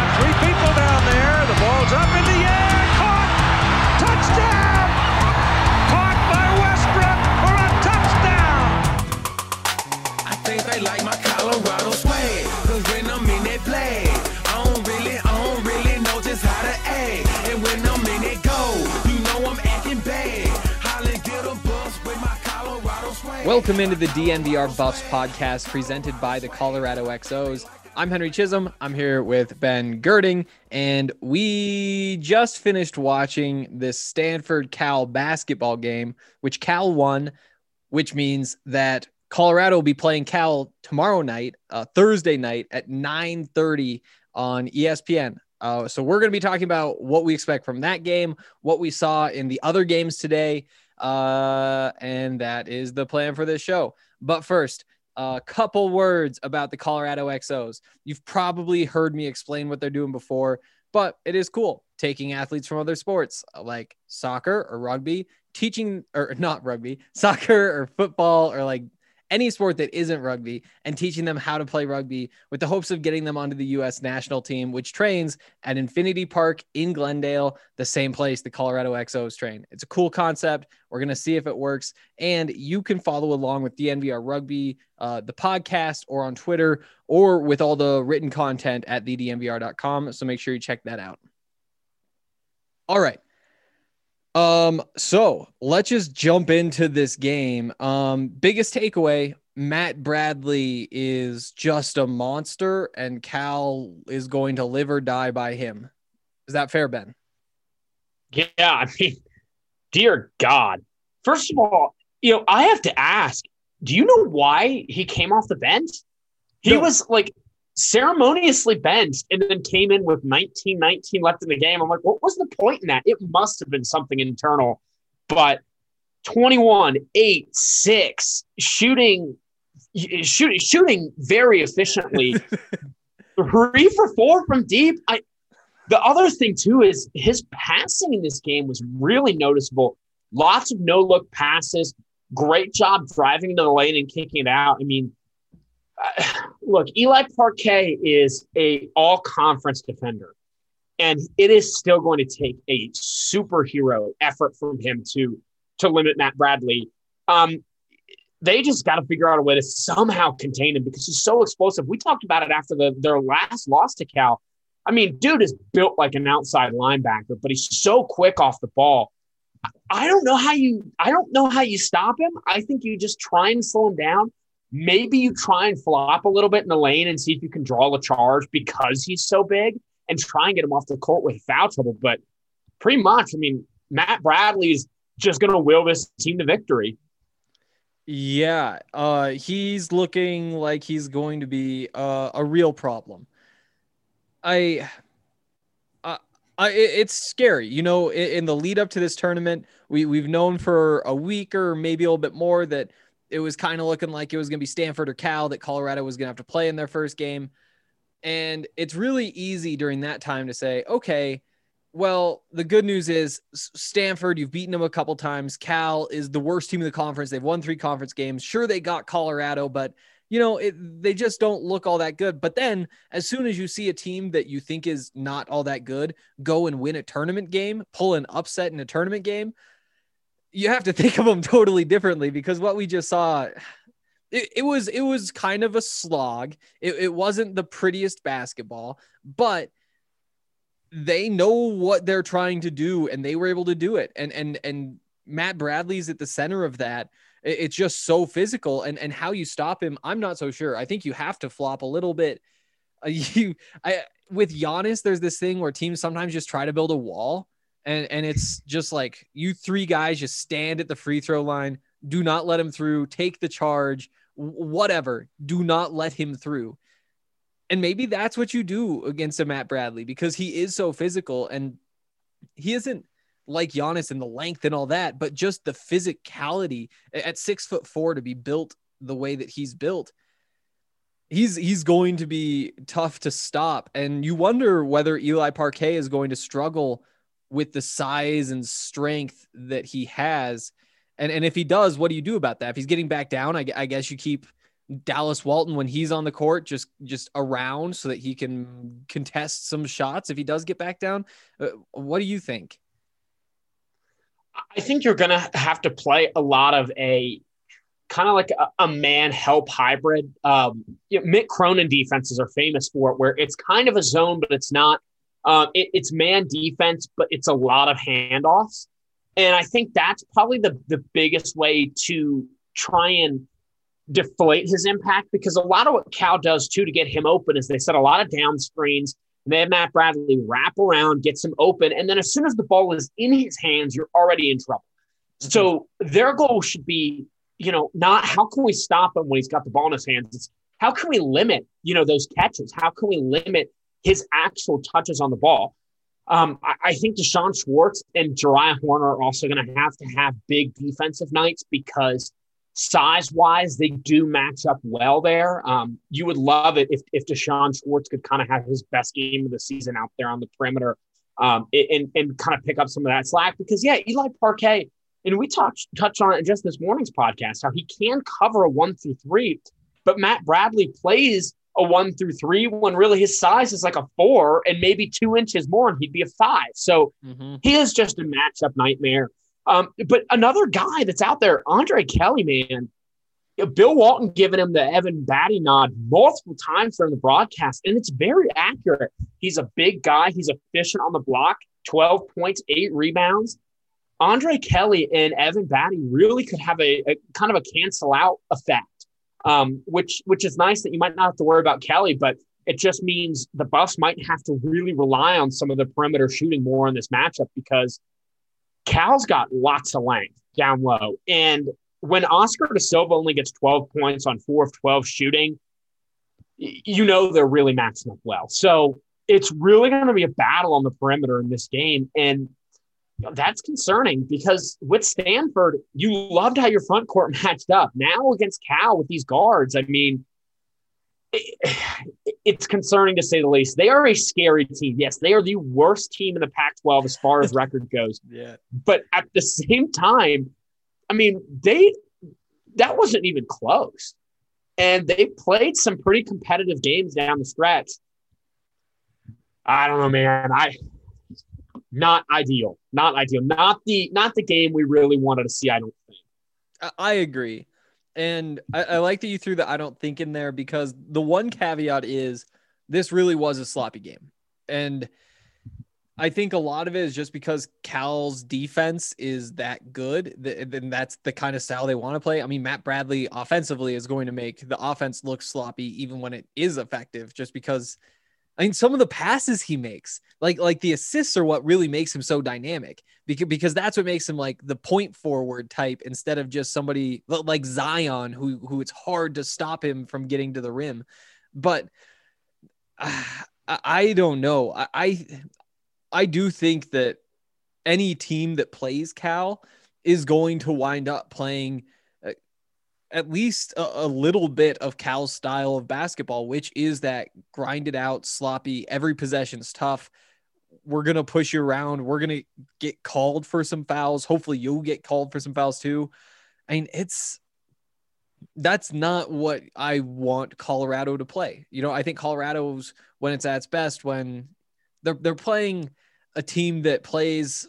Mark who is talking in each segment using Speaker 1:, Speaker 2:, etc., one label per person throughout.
Speaker 1: Got three people down there. The ball's up in the air. Caught. Touchdown. Caught by Westbrook for a touchdown.
Speaker 2: I think they like my Colorado swag. Cause when I'm in that play, I don't really, I don't really know just how to act. And when I'm in that go, you know I'm acting bad. Holly get a bus with my Colorado swag.
Speaker 3: Welcome into the DNVR Buffs podcast presented by the Colorado XOs. I'm Henry Chisholm. I'm here with Ben Gerdin, and we just finished watching this Stanford Cal basketball game, which Cal won, which means that Colorado will be playing Cal tomorrow night, uh, Thursday night at 9:30 on ESPN. Uh, so we're going to be talking about what we expect from that game, what we saw in the other games today, uh, and that is the plan for this show. But first, a couple words about the Colorado XOs. You've probably heard me explain what they're doing before, but it is cool taking athletes from other sports like soccer or rugby, teaching or not rugby, soccer or football or like any sport that isn't rugby and teaching them how to play rugby with the hopes of getting them onto the US national team, which trains at Infinity Park in Glendale, the same place the Colorado XOs train. It's a cool concept. We're going to see if it works. And you can follow along with DNVR Rugby, uh, the podcast, or on Twitter, or with all the written content at thednvr.com. So make sure you check that out. All right. Um, so let's just jump into this game. Um, biggest takeaway Matt Bradley is just a monster, and Cal is going to live or die by him. Is that fair, Ben?
Speaker 4: Yeah, I mean, dear God. First of all, you know, I have to ask, do you know why he came off the bench? He
Speaker 3: No.
Speaker 4: was like ceremoniously benched and then came in with 19 19 left in the game. I'm like, what was the point in that? It must have been something internal. But 21, 8, 6, shooting shooting shooting very efficiently. Three for four from deep. I the other thing too is his passing in this game was really noticeable. Lots of no look passes. Great job driving into the lane and kicking it out. I mean, look, Eli Parquet is a all conference defender, and it is still going to take a superhero effort from him to to limit Matt Bradley. Um, they just got to figure out a way to somehow contain him because he's so explosive. We talked about it after the, their last loss to Cal. I mean, dude is built like an outside linebacker, but he's so quick off the ball. I don't know how you I don't know how you stop him. I think you just try and slow him down. Maybe you try and flop a little bit in the lane and see if you can draw a charge because he's so big and try and get him off the court with foul trouble. But pretty much, I mean, Matt Bradley is just going to will this team to victory.
Speaker 3: Yeah, uh, he's looking like he's going to be uh, a real problem. I, I, it's scary. You know, in, in the lead up to this tournament, we we've known for a week or maybe a little bit more that it was kind of looking like it was going to be Stanford or Cal that Colorado was going to have to play in their first game. And it's really easy during that time to say, okay, well, the good news is Stanford, you've beaten them a couple times. Cal is the worst team in the conference. They've won three conference games. Sure, they got Colorado, but you know, it, they just don't look all that good. But then, as soon as you see a team that you think is not all that good go and win a tournament game, pull an upset in a tournament game, you have to think of them totally differently because what we just saw. It, it was it was kind of a slog. It, it wasn't the prettiest basketball, but they know what they're trying to do and they were able to do it. And and and Matt Bradley's at the center of that it's just so physical and and how you stop him i'm not so sure i think you have to flop a little bit uh, you i with Giannis there's this thing where teams sometimes just try to build a wall and and it's just like you three guys just stand at the free throw line do not let him through take the charge whatever do not let him through and maybe that's what you do against a Matt Bradley because he is so physical and he isn't like Giannis and the length and all that, but just the physicality at six foot four to be built the way that he's built. He's he's going to be tough to stop. And you wonder whether Eli Parquet is going to struggle with the size and strength that he has. And, and if he does, what do you do about that? If he's getting back down, I, I guess you keep Dallas Walton when he's on the court just just around so that he can contest some shots if he does get back down. Uh, what do you think?
Speaker 4: I think you're going to have to play a lot of a kind of like a, a, man help hybrid. Um, you know, Mick Cronin defenses are famous for it, where it's kind of a zone, but it's not. Um, it, it's man defense, but it's a lot of handoffs. And I think that's probably the, the biggest way to try and deflate his impact because a lot of what Cal does too to get him open is they set a lot of down screens. And they have Matt Bradley wrap around, gets him open. And then as soon as the ball is in his hands, you're already in trouble. Mm-hmm. So their goal should be, you know, not how can we stop him when he's got the ball in his hands? It's how can we limit, you know, those catches? How can we limit his actual touches on the ball? Um, I, I, think D'Shawn Schwartz and Jeriah Horne are also going to have to have big defensive nights because size wise, they do match up well there. Um, you would love it if, if D'Shawn Schwartz could kind of have his best game of the season out there on the perimeter um, and, and kind of pick up some of that slack because, yeah, Eli Parquet, and we touched touched on it just this morning's podcast, how he can cover a one through three, but Matt Bradley plays a one through three when really his size is like a four and maybe two inches more and he'd be a five. So mm-hmm. he is just a matchup nightmare. Um, but another guy that's out there, Andre Kelly, man, Bill Walton giving him the Evan Battey nod multiple times during the broadcast, and it's very accurate. He's a big guy. He's efficient on the block, 12 points, eight rebounds. Andre Kelly and Evan Battey really could have a, a kind of a cancel out effect, um, which which is nice that you might not have to worry about Kelly, but it just means the Buffs might have to really rely on some of the perimeter shooting more in this matchup because Cal's got lots of length down low. And when Oscar da Silva only gets 12 points on four of 12 shooting, you know they're really matching up well. So it's really going to be a battle on the perimeter in this game. And that's concerning because with Stanford, you loved how your front court matched up. Now against Cal with these guards, I mean, it's concerning to say the least. They are a scary team. Yes, they are the worst team in the Pac 12 as far as record goes.
Speaker 3: Yeah.
Speaker 4: But at the same time, I mean, they that wasn't even close. And they played some pretty competitive games down the stretch. I don't know, man. I not ideal. Not ideal. Not the not the game we really wanted to see, I don't think.
Speaker 3: I agree. And I, I, like that you threw the I don't think in there because the one caveat is this really was a sloppy game. And I think a lot of it is just because Cal's defense is that good. Then that's the kind of style they want to play. I mean, Matt Bradley offensively is going to make the offense look sloppy even when it is effective, just because I mean, some of the passes he makes, like like the assists, are what really makes him so dynamic. Because because that's what makes him like the point forward type instead of just somebody like Zion, who who it's hard to stop him from getting to the rim. But uh, I don't know. I, I I do think that any team that plays Cal is going to wind up playing at least a, a, little bit of Cal's style of basketball, which is that grinded out, sloppy, every possession's tough. We're gonna push you around. We're gonna get called for some fouls. Hopefully, you'll get called for some fouls too. I mean, it's that's not what I want Colorado to play. You know, I think Colorado's when it's at its best when they're they're playing a team that plays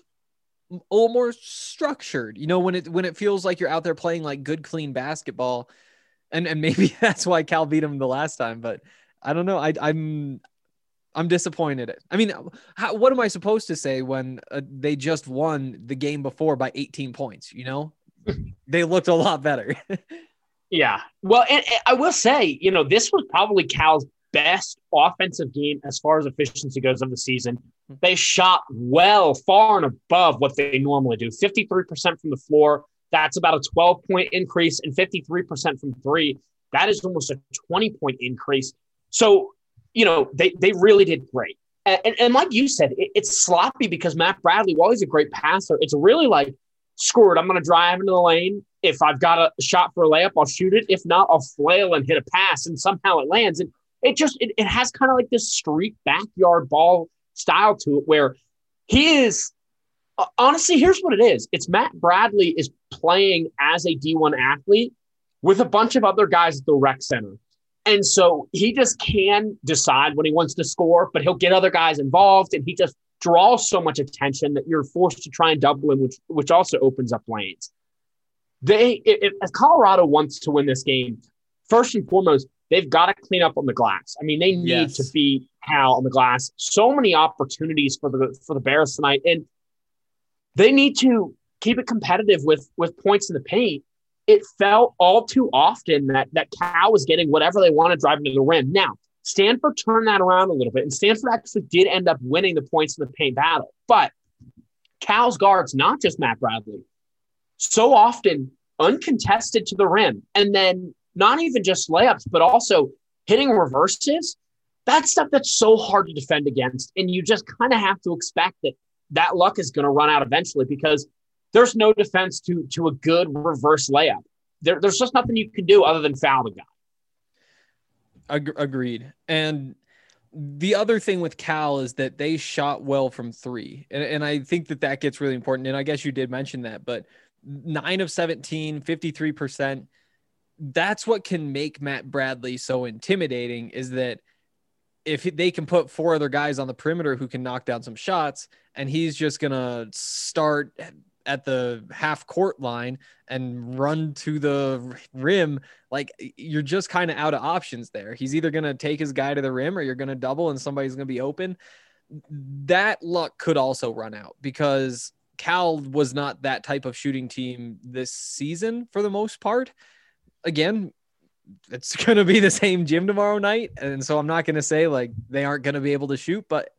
Speaker 3: a little more structured. You know, when it when it feels like you're out there playing like good, clean basketball, and and maybe that's why Cal beat them the last time. But I don't know. I I'm I'm disappointed. I mean, how, what am I supposed to say when uh, they just won the game before by 18 points? You know, they looked a lot better.
Speaker 4: yeah. Well, and, and I will say, you know, this was probably Cal's best offensive game as far as efficiency goes of the season. They shot well, far and above what they normally do 53% from the floor. That's about a 12 point increase, and 53% from three. That is almost a 20 point increase. So, you know, they, they really did great. And, and, like you said, it, it's sloppy because Matt Bradley, while he's a great passer, it's really like, screw it, I'm going to drive into the lane. If I've got a shot for a layup, I'll shoot it. If not, I'll flail and hit a pass, and somehow it lands. And it just it, it has kind of like this street backyard ball style to it where he is uh, honestly here's what it is it's matt bradley is playing as a d1 athlete with a bunch of other guys at the rec center and so he just can decide when he wants to score but he'll get other guys involved and he just draws so much attention that you're forced to try and double him which which also opens up lanes they if, if colorado wants to win this game first and foremost they've got to clean up on the glass. I mean, they need yes. to beat Cal on the glass. So many opportunities for the for the Bears tonight, and they need to keep it competitive with with points in the paint. It felt all too often that that Cal was getting whatever they wanted driving to the rim. Now, Stanford turned that around a little bit, and Stanford actually did end up winning the points in the paint battle. But Cal's guards, not just Matt Bradley, so often uncontested to the rim, and then not even just layups, but also hitting reverses. That's stuff that's so hard to defend against. And you just kind of have to expect that that luck is going to run out eventually because there's no defense to, to a good reverse layup. There, there's just nothing you can do other than foul the guy.
Speaker 3: Agreed. And the other thing with Cal is that they shot well from three. And, and I think that that gets really important. And I guess you did mention that, but nine of 17, 53% that's what can make Matt Bradley so intimidating is that if they can put four other guys on the perimeter who can knock down some shots and he's just to start at the half court line and run to the rim like you're just kind of out of options there. He's either to take his guy to the rim or you're to double and somebody's to be open. That luck could also run out because cal was not that type of shooting team this season for the most part. Again, it's going to be the same gym tomorrow night, and so I'm not going to say like they aren't going to be able to shoot, but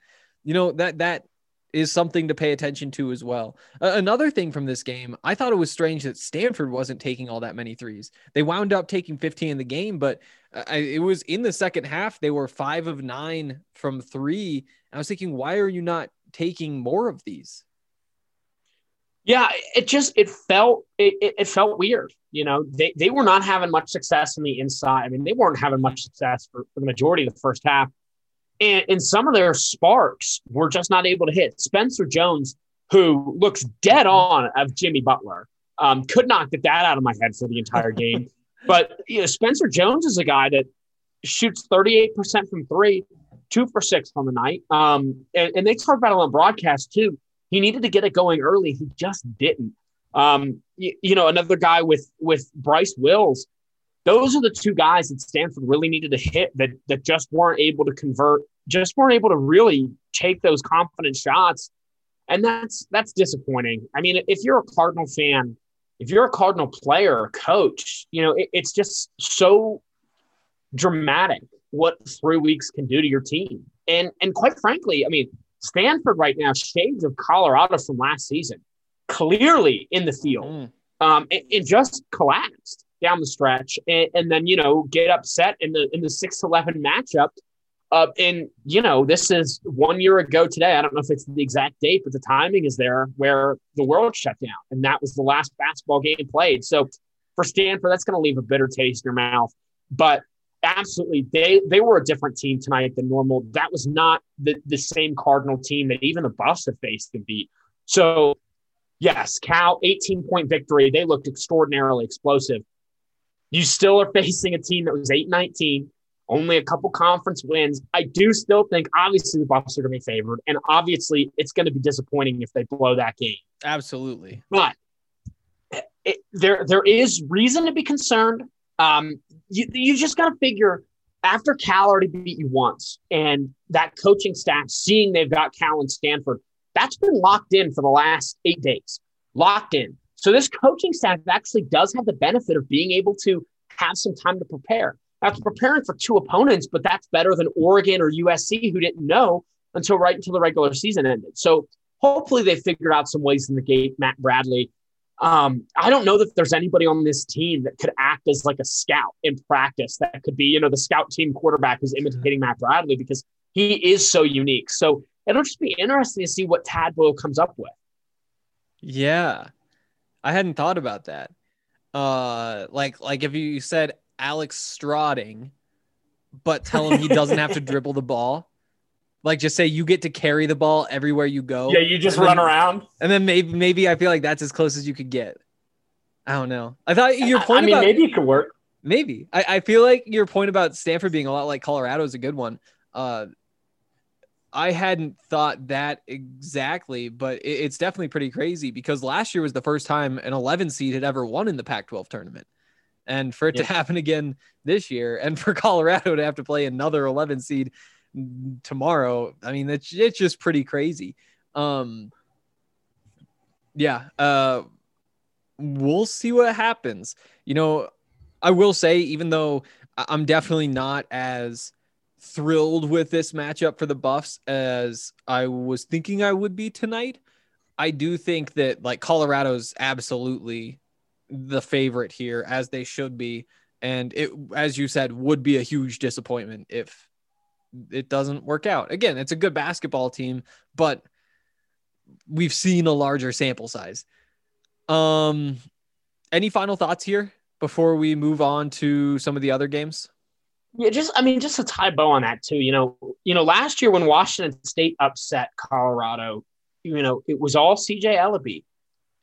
Speaker 3: you know that that is something to pay attention to as well. Uh, another thing from this game, I thought it was strange that Stanford wasn't taking all that many threes. They wound up taking 15 in the game, but uh, it was in the second half. They were five of nine from three. I was thinking, why are you not taking more of these?
Speaker 4: Yeah, it just it felt it, it, felt weird. You know, they, they were not having much success on the inside. I mean, they weren't having much success for, for the majority of the first half. And, and some of their sparks were just not able to hit. Spencer Jones, who looks dead on of Jimmy Butler, um, could not get that out of my head for the entire game. but you know, Spencer Jones is a guy that shoots 38% from three, two for six on the night. Um, and, and they talk about it on broadcast too he needed to get it going early. He just didn't. Um, you, you know, another guy with with Bryce Wills. Those are the two guys that Stanford really needed to hit that that just weren't able to convert, just weren't able to really take those confident shots. And that's that's disappointing. I mean, if you're a Cardinal fan, if you're a Cardinal player or coach, you know, it, it's just so dramatic what three weeks can do to your team. And and quite frankly, I mean, Stanford right now, shades of Colorado from last season, clearly in the field, mm. um, and, and, just collapsed down the stretch, and, and, then you know get upset in the in the six eleven matchup. Uh, and you know this is one year ago today. I don't know if it's the exact date, but the timing is there where the world shut down, and that was the last basketball game played. So for Stanford, that's going to leave a bitter taste in your mouth. But absolutely, they they were a different team tonight than normal. That was not the, the same Cardinal team that even the Buffs have faced and beat. So, yes, Cal, 18 point victory. They looked extraordinarily explosive. You still are facing a team that was 8 19, only a couple conference wins. I do still think, obviously, the Buffs are going to be favored. And obviously, it's going to be disappointing if they blow that game.
Speaker 3: Absolutely.
Speaker 4: But it, there, there is reason to be concerned. Um, you, you just got to figure after Cal already beat you once, and that coaching staff seeing they've got Cal and Stanford, that's been locked in for the last eight days. Locked in. So this coaching staff actually does have the benefit of being able to have some time to prepare. After preparing for two opponents, but that's better than Oregon or USC who didn't know until right until the regular season ended. So hopefully they figured out some ways in the gate. Matt Bradley um, I don't know that there's anybody on this team that could act as like a scout in practice that could be, you know, the scout team quarterback who's imitating Matt Bradley because he is so unique. So it'll just be interesting to see what Tad Boyle comes up with.
Speaker 3: Yeah. I hadn't thought about that. Uh like like if you said Alex Strating, but tell him he doesn't have to dribble the ball. Like just say you get to carry the ball everywhere you go.
Speaker 4: Yeah, you just run
Speaker 3: then-
Speaker 4: around.
Speaker 3: And then maybe maybe I feel like that's as close as you could get. I don't know. I thought your point
Speaker 4: I mean,
Speaker 3: about
Speaker 4: maybe it could work.
Speaker 3: Maybe. I, I feel like your point about Stanford being a lot like Colorado is a good one. Uh, I hadn't thought that exactly, but it, it's definitely pretty crazy because last year was the first time an 11 seed had ever won in the Pac 12 tournament. And for it to happen again this year and for Colorado to have to play another 11 seed tomorrow, I mean, it's, it's just pretty crazy. Um, yeah. Uh, we'll see what happens. You know, I will say, even though I'm definitely not as thrilled with this matchup for the Buffs as I was thinking I would be tonight, I do think that like Colorado's absolutely the favorite here, as they should be. And it, as you said, would be a huge disappointment if it doesn't work out. Again, it's a good basketball team, but we've seen a larger sample size. Um, any final thoughts here before we move on to some of the other games?
Speaker 4: Yeah, just I mean, just to tie a bow on that too. You know, you know, last year when Washington State upset Colorado, you know, it was all CJ Elleby.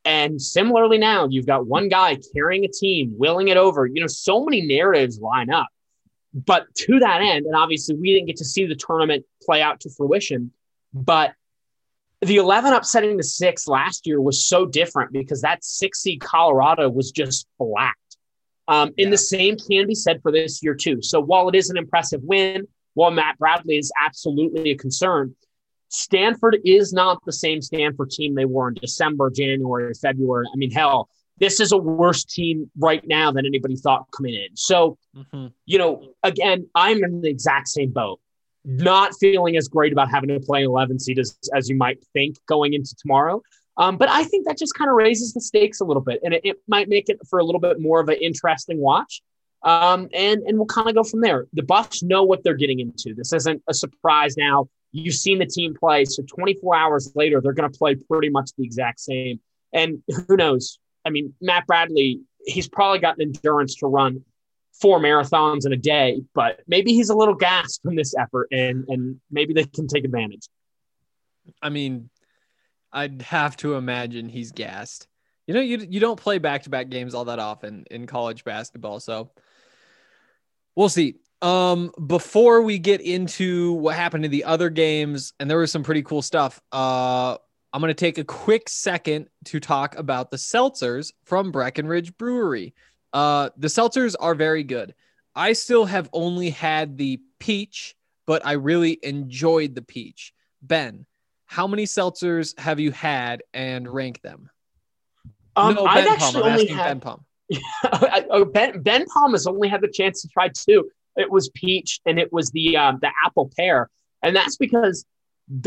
Speaker 4: And similarly now, you've got one guy carrying a team, willing it over. You know, so many narratives line up. But to that end, and obviously we didn't get to see the tournament play out to fruition, but the 11 upsetting the six last year was so different because that six seed Colorado was just flat. Um, and the same can be said for this year, too. So while it is an impressive win, while Matt Bradley is absolutely a concern, Stanford is not the same Stanford team they were in December, January, February. I mean, hell, this is a worse team right now than anybody thought coming in. So, you know, again, I'm in the exact same boat. Not feeling as great about having to play 11 seed as, as you might think going into tomorrow. Um, but I think that just kind of raises the stakes a little bit, and it, it might make it for a little bit more of an interesting watch. Um, and and we'll kind of go from there. The Buffs know what they're getting into. This isn't a surprise now. You've seen the team play, so 24 hours later, they're going to play pretty much the exact same. And who knows? I mean, Matt Bradley, he's probably got an endurance to run four marathons in a day, but maybe he's a little gassed from this effort, and and maybe they can take advantage.
Speaker 3: I mean, I'd have to imagine he's gassed. You know, you you don't play back to back games all that often in college basketball, so we'll see. Um, before we get into what happened in the other games, and there was some pretty cool stuff. Uh, I'm gonna take a quick second to talk about the seltzers from Breckenridge Brewery. Uh, the seltzers are very good. I still have only had the peach, but I really enjoyed the peach. Ben, how many seltzers have you had and rank them?
Speaker 4: Um,
Speaker 3: no,
Speaker 4: I've
Speaker 3: Ben
Speaker 4: actually
Speaker 3: Palm.
Speaker 4: Only had
Speaker 3: Ben Palm.
Speaker 4: Oh, ben Ben Palm has only had the chance to try two. It was peach and it was the um, the apple pear, and that's because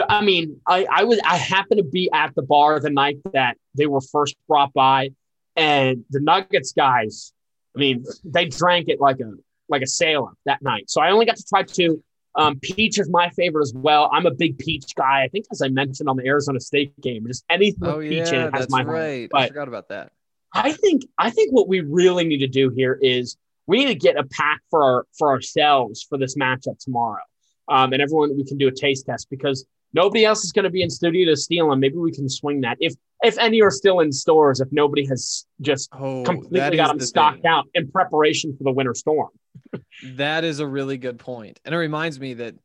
Speaker 4: I mean I I was I happened to be at the bar the night that they were first brought by, and the Nuggets guys, I mean they drank it like a like a sailor that night. So I only got to try two. Um, peach is my favorite as well. I'm a big peach guy. I think as I mentioned on the Arizona State game, just anything with
Speaker 3: Oh
Speaker 4: peach in it has my
Speaker 3: right. I forgot about that.
Speaker 4: I think I think what we really need to do here is we need to get a pack for our for ourselves for this matchup tomorrow. Um, and everyone we can do a taste test because nobody else is going to be in studio to steal them. Maybe we can swing that if if any are still in stores. If nobody has just
Speaker 3: Oh,
Speaker 4: completely got them
Speaker 3: the
Speaker 4: stocked
Speaker 3: thing.
Speaker 4: out in preparation for the winter storm.
Speaker 3: That is a really good point. And it reminds me that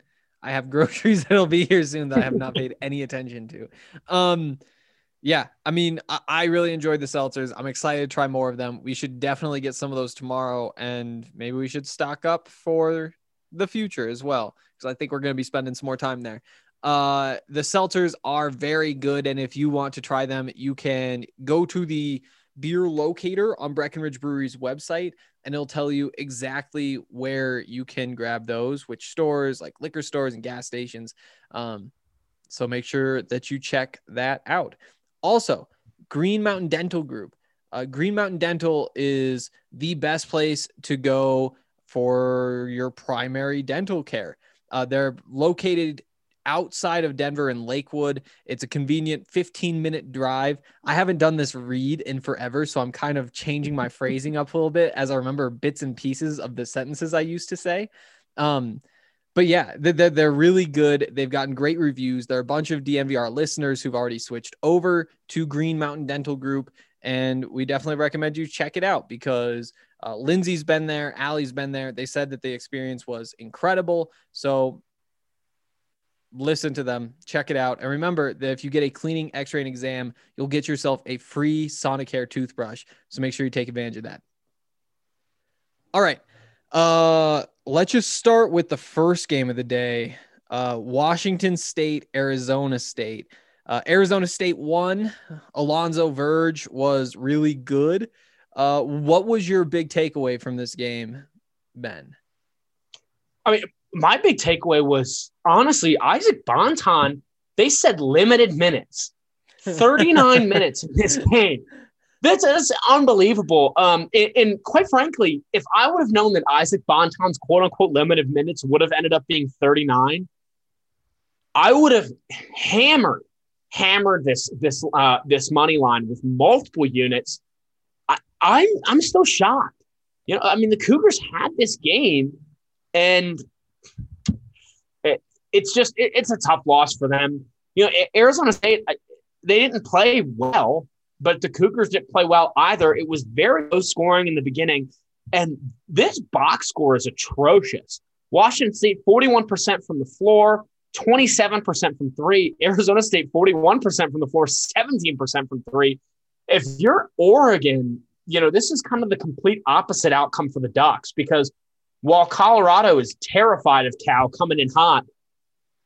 Speaker 3: I have groceries that'll be here soon that I have not paid any attention to. Um yeah, I mean, I, I really enjoyed the seltzers. I'm excited to try more of them. We should definitely get some of those tomorrow and maybe we should stock up for the future as well because I think we're going to be spending some more time there. Uh the seltzers are very good and if you want to try them, you can go to the beer locator on Breckenridge Brewery's website and it'll tell you exactly where you can grab those, which stores like liquor stores and gas stations. Um, so make sure that you check that out. Also, Green Mountain Dental Group. Uh, Green Mountain Dental is the best place to go for your primary dental care. Uh, they're located outside of Denver in Lakewood. It's a convenient 15 minute drive. I haven't done this read in forever, so I'm kind of changing my phrasing up a little bit as I remember bits and pieces of the sentences I used to say. Um, but yeah, they're, they're really good. They've gotten great reviews. There are a bunch of DNVR listeners who've already switched over to Green Mountain Dental Group, and we definitely recommend you check it out because uh, Lindsay's been there, Allie's been there. They said that the experience was incredible. So listen to them, check it out. And remember that if you get a cleaning, x ray, and exam, you'll get yourself a free Sonicare toothbrush. So make sure you take advantage of that. All right. Uh, let's just start with the first game of the day uh, Washington State, Arizona State. Uh, Arizona State won. Alonzo Verge was really good. Uh, what was your big takeaway from this game, Ben?
Speaker 4: I mean, my big takeaway was honestly Isaac Bonton. They said limited minutes, 39 minutes in this game. That's, that's unbelievable. Um, and, and quite frankly, if I would have known that Isaac Bonton's quote unquote limited minutes would have ended up being 39, I would have hammered, hammered this this uh, this money line with multiple units. I'm I'm still shocked. You know, I mean, the Cougars had this game, and it, it's just it, it's a tough loss for them. You know, Arizona State they didn't play well, but the Cougars didn't play well either. It was very low scoring in the beginning, and this box score is atrocious. Washington State 41% from the floor, 27% from three. Arizona State 41% from the floor, 17% from three. If you're Oregon, you know, this is kind of the complete opposite outcome for the Ducks because while Colorado is terrified of Cal coming in hot,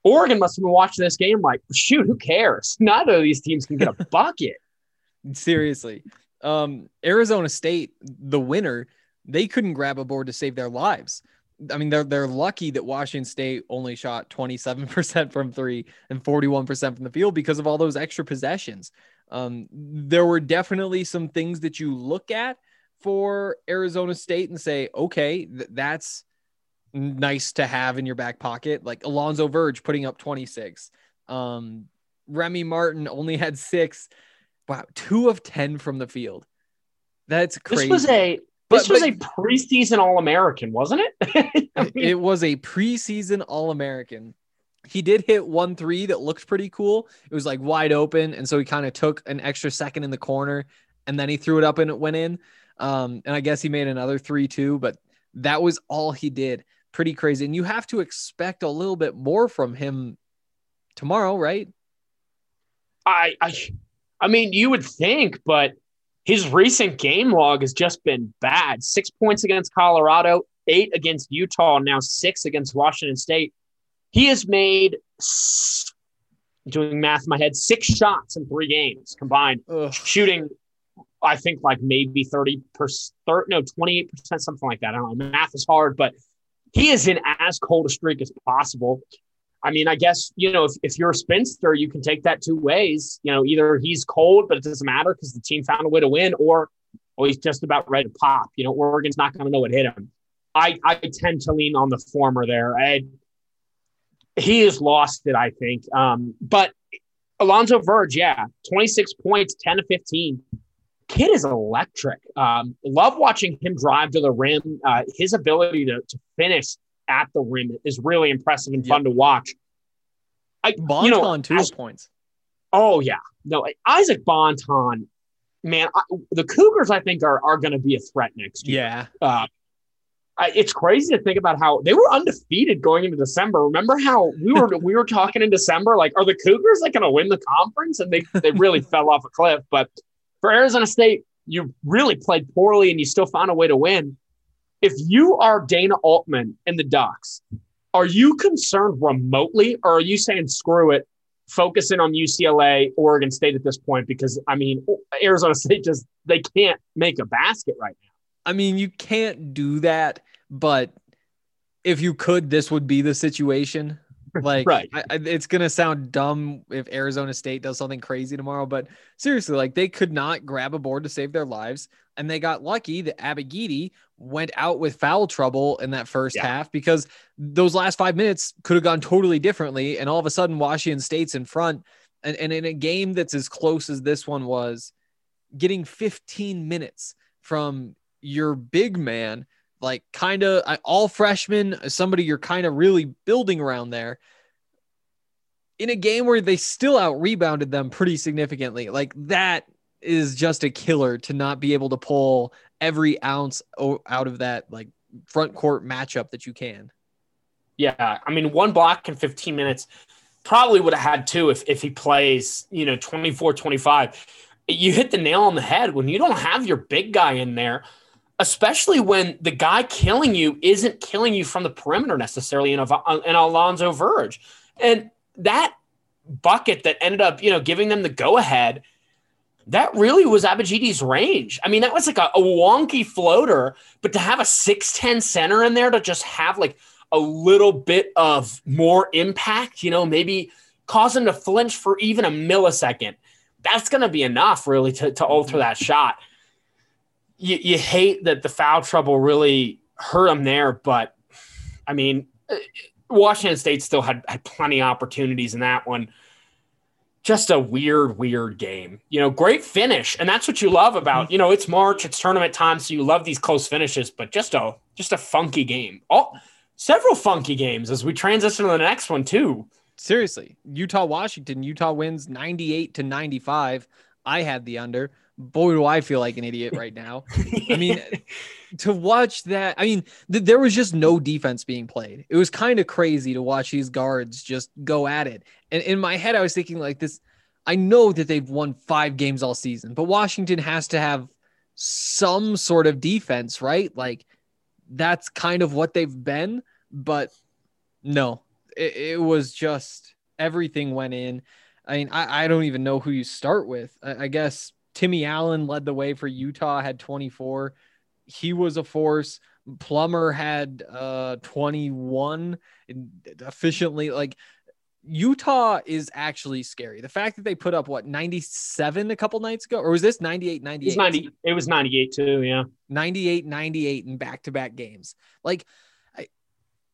Speaker 4: Oregon must have been watching this game like, shoot, who cares? Neither of these teams can get a bucket.
Speaker 3: Seriously. Um, Arizona State, the winner, they couldn't grab a board to save their lives. I mean, they're they're lucky that Washington State only shot 27% from three and 41% from the field because of all those extra possessions. Um, there were definitely some things that you look at for Arizona State and say, okay, th- that's nice to have in your back pocket. Like Alonzo Verge putting up 26. Um, Remy Martin only had six. Wow, two of 10 from the field. That's crazy.
Speaker 4: This was a
Speaker 3: But-
Speaker 4: this was
Speaker 3: but-
Speaker 4: a preseason All American, wasn't it? I mean,
Speaker 3: it was a preseason All American. He did hit one three that looked pretty cool. It was like wide open. And so he kind of took an extra second in the corner and then he threw it up and it went in. Um, and I guess he made another three too, but that was all he did. Pretty crazy. And you have to expect a little bit more from him tomorrow, right?
Speaker 4: I, I, I mean, you would think, but his recent game log has just been bad. Six points against Colorado, eight against Utah, now six against Washington State. He has made, doing math in my head, six shots in three games combined,
Speaker 3: Ugh.
Speaker 4: shooting, I think like maybe 30%, no, 28%, something like that. I don't know. Math is hard, but he is in as cold a streak as possible. I mean, I guess, you know, if, if you're a spinster, you can take that two ways. You know, either he's cold, but it doesn't matter because the team found a way to win, or or he's just about ready to pop. You know, Oregon's not going to know what hit him. I, I tend to lean on the former there. I, he has lost it, I think. Um, but Alonzo Verge, yeah, 26 points, 10 to 15. kid is electric. Um, love watching him drive to the rim. Uh, his ability to, to finish at the rim is really impressive and fun to watch. I,
Speaker 3: Bonton
Speaker 4: you know,
Speaker 3: two
Speaker 4: as-
Speaker 3: points.
Speaker 4: Oh yeah, no, Isaac Bonton, man, I, the Cougars I think are are going to be a threat next year.
Speaker 3: Yeah.
Speaker 4: Uh, it's crazy to think about how they were undefeated going into December. Remember how we were we were talking in December, like, are the Cougars like going to win the conference? And they they really fell off a cliff. But for Arizona State, you really played poorly and you still found a way to win. If you are Dana Altman and the Ducks, are you concerned remotely, or are you saying screw it? focusing on UCLA, Oregon State at this point because I mean Arizona State just they can't make a basket right now.
Speaker 3: I mean, you can't do that, but if you could, this would be the situation. Like,
Speaker 4: Right.
Speaker 3: I, it's gonna sound dumb if Arizona State does something crazy tomorrow, but seriously, like they could not grab a board to save their lives, and they got lucky that Abogidi went out with foul trouble in that first
Speaker 4: Yeah.
Speaker 3: half because those last five minutes could have gone totally differently, and all of a sudden Washington State's in front, and, and in a game that's as close as this one was, getting 15 minutes from your big man, like kind of all freshmen, somebody you're kind of really building around there. In a game where they still out rebounded them pretty significantly, like that is just a killer to not be able to pull every ounce out of that like front court matchup that you can.
Speaker 4: Yeah, I mean one block in 15 minutes probably would have had two if if he plays, you know, 24 25. You hit the nail on the head when you don't have your big guy in there, especially when the guy killing you isn't killing you from the perimeter necessarily in, Av- uh, in Alonzo Verge. And that bucket that ended up, you know, giving them the go ahead, that really was Abogidi's range. I mean, that was like a, a wonky floater, but to have a 6'10 center in there to just have like a little bit of more impact, you know, maybe cause him to flinch for even a millisecond, that's going to be enough really to, to alter that shot. You, you hate that the foul trouble really hurt him there, but I mean, uh, Washington State still had, had plenty of opportunities in that one. Just a weird, weird game. You know, great finish, and that's what you love about. You know, it's March, it's tournament time, so you love these close finishes. But just a just a funky game. Oh, several funky games as we transition to the next one too.
Speaker 3: Seriously, Utah Washington, Utah wins 98 to 95. I had the under. Boy, do I feel like an idiot right now. I mean, to watch that, I mean, th- there was just no defense being played. It was kind of crazy to watch these guards just go at it. And in my head, I was thinking, like, this I know that they've won five games all season, but Washington has to have some sort of defense, right? Like, that's kind of what they've been. But no, it, it was just everything went in. I mean, I, I don't even know who you start with. I, I guess Timmy Allen led the way for Utah, had 24. He was a force. Plummer had uh 21 efficiently like Utah is actually scary. The fact that they put up what 97 a couple nights ago, or was this 98 98?
Speaker 4: was 90, it was 98 too, yeah.
Speaker 3: 98 98 in back-to-back games like I,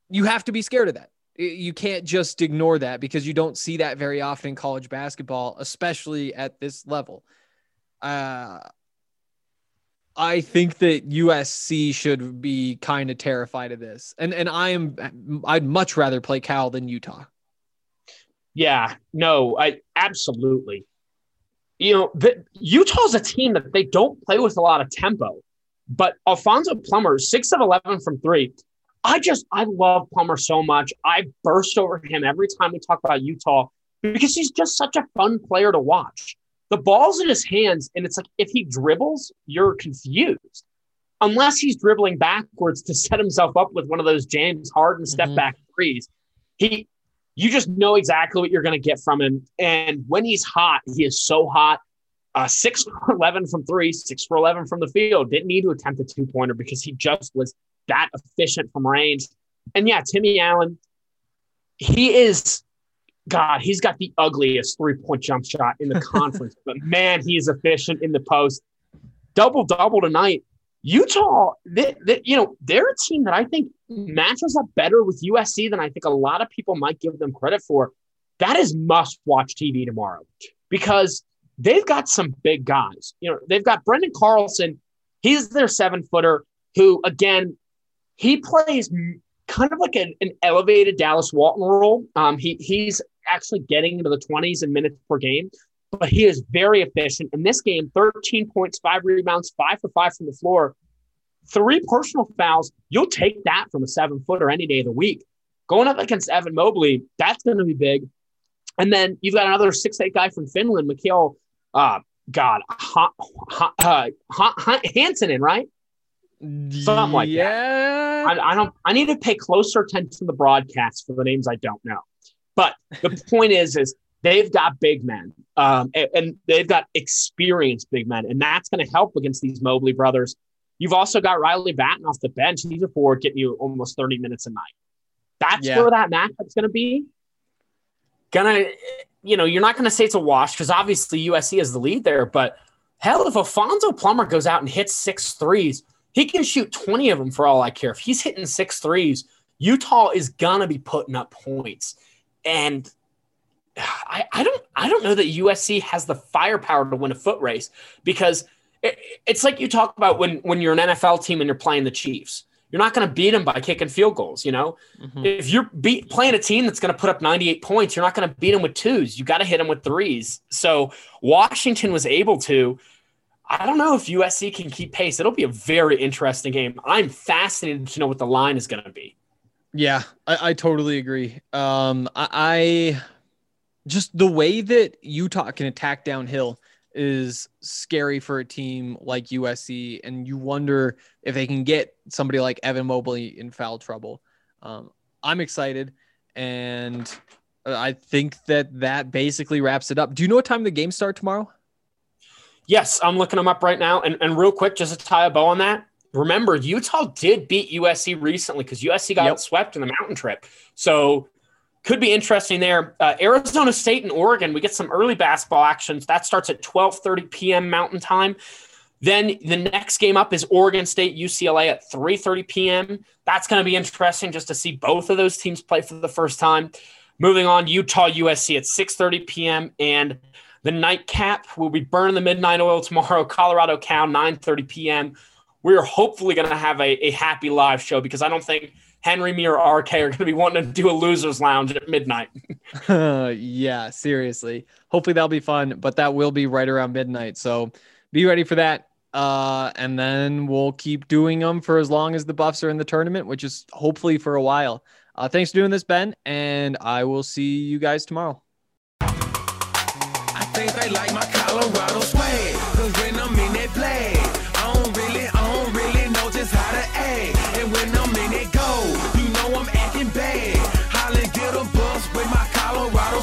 Speaker 3: you have to be scared of that you can't just ignore that because you don't see that very often in college basketball especially at this level uh I think that USC should be kind of terrified of this. And and I am I'd much rather play Cal than Utah.
Speaker 4: Yeah, no, I absolutely. You know, the, Utah's a team that they don't play with a lot of tempo, but Alfonso Plummer, six of 11 from three. I just, I love Plummer so much. I burst over him every time we talk about Utah because he's just such a fun player to watch. The ball's in his hands, and it's like if he dribbles, you're confused. Unless he's dribbling backwards to set himself up with one of those James Harden step back threes. He you just know exactly what you're going to get from him. And when he's hot, he is so hot. Uh, six for 11 from three, six for 11 from the field. Didn't need to attempt a two pointer because he just was that efficient from range. And yeah, Timmy Allen, he is, God, he's got the ugliest three point jump shot in the conference, but man, he is efficient in the post. Double double tonight. Utah, they, they, you know, they're a team that I think matches up better with USC than I think a lot of people might give them credit for. That is must watch TV tomorrow because they've got some big guys. You know, they've got Branden Carlson. He's their seven footer who, again, he plays kind of like an, an elevated Dallas Walton role. Um, he he's actually getting into the 20s in minutes per game, but he is very efficient. In this game, 13 points, five rebounds, five for five from the floor, three personal fouls. You'll take that from a seven footer any day of the week. Going up against Evan Mobley, that's going to be big. And then you've got another six eight guy from Finland, Mikhail, uh, God, ha, ha, uh, ha, Hansen, right? Something like
Speaker 3: yeah.
Speaker 4: that. I, I don't. I need to pay closer attention to the broadcast for the names I don't know. But the point is, is they've got big men, um, and, and they've got experienced big men, and that's going to help against these Mobley brothers. You've also got Riley Battin off the bench. He's a forward getting you almost 30 minutes a night. That's
Speaker 3: Yeah.
Speaker 4: where that matchup's going to be. Gonna, you know, you're not going to say it's a wash because obviously USC is the lead there. But hell, if Alfonso Plummer goes out and hits six threes, he can shoot 20 of them for all I care. If he's hitting six threes, Utah is going to be putting up points. And I, I don't I don't know that USC has the firepower to win a foot race because it, it's like you talk about when when you're an NFL team and you're playing the Chiefs. You're not going to beat them by kicking field goals, you know. Mm-hmm. If you're beat, playing a team that's going to put up 98 points, you're not going to beat them with twos. You got to hit them with threes. So Washington was able to. I don't know if USC can keep pace. It'll be a very interesting game. I'm fascinated to know what the line is going to be.
Speaker 3: Yeah, I, I totally agree. Um, I, I just the way that Utah can attack downhill is scary for a team like USC, and you wonder if they can get somebody like Evan Mobley in foul trouble. Um, I'm excited, and I think that that basically wraps it up. Do you know what time the games start tomorrow?
Speaker 4: Yes, I'm looking them up right now. And, and real quick, just to tie a bow on that, remember Utah did beat USC recently because USC got
Speaker 3: Yep.
Speaker 4: swept in the mountain trip. So could be interesting there. Uh, Arizona State and Oregon, we get some early basketball actions. That starts at 12:30 p.m. Mountain Time. Then the next game up is Oregon State UCLA at 3:30 p.m. That's going to be interesting just to see both of those teams play for the first time. Moving on, Utah USC at 6:30 p.m. and the nightcap will be burning the midnight oil tomorrow. Colorado Cal 9:30 p.m. We're hopefully going to have a, a happy live show because I don't think Henry, me, or RK are going to be wanting to do a losers lounge at midnight.
Speaker 3: yeah, seriously. Hopefully that'll be fun, but that will be right around midnight. So be ready for that. Uh, and then we'll keep doing them for as long as the Buffs are in the tournament, which is hopefully for a while. Uh, thanks for doing this, Ben, and I will see you guys tomorrow.
Speaker 2: I think they like my Colorado swag. Cause when I'm in that play,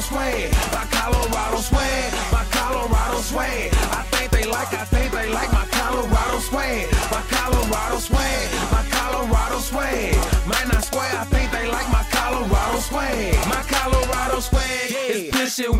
Speaker 2: swag. My Colorado swag, my Colorado swag. I think they like, I think they like my Colorado swag. My Colorado swag, my Colorado swag. Man, I swear, I think they like my Colorado swag. My Colorado swag is pushing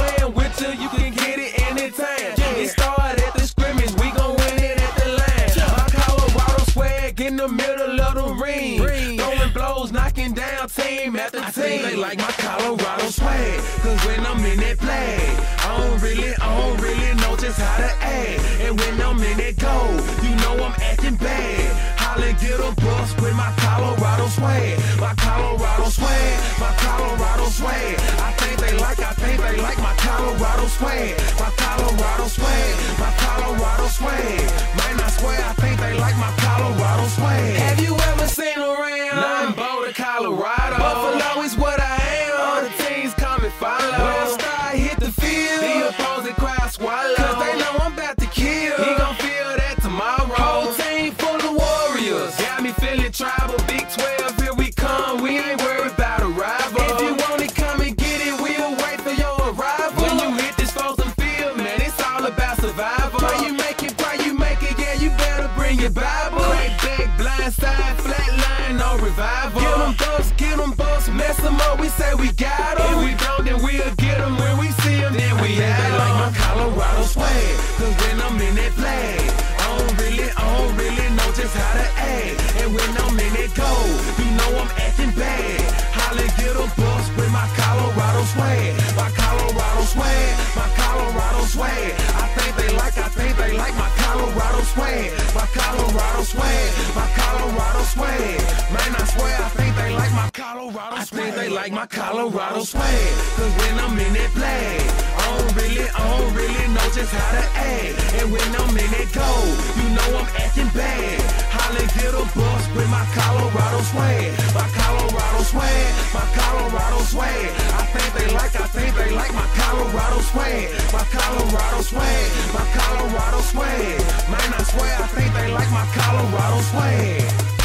Speaker 2: playing with you, you can get it anytime. It started at the scrimmage, we gon' win it at the line. My Colorado swag in the middle of the ring. Throwing blows, knocking down team after team. They like my Colorado swag. Cause when I'm in that play, I don't really, I don't really know just how to act. And when I'm in that go, you know I'm acting bad. Holla, get a bus with my Colorado swag. My Colorado swag, my Colorado swag. Colorado like my Colorado swag, cause when I'm in that flag, I don't really, I don't really know just how to act. And when I'm in that gold, you know I'm acting bad. Holly get a bus with my Colorado swag, my Colorado swag, my Colorado swag. I think they like, I think they like my Colorado swag, my Colorado swag, my Colorado swag. Man, I swear I think they like my Colorado swag.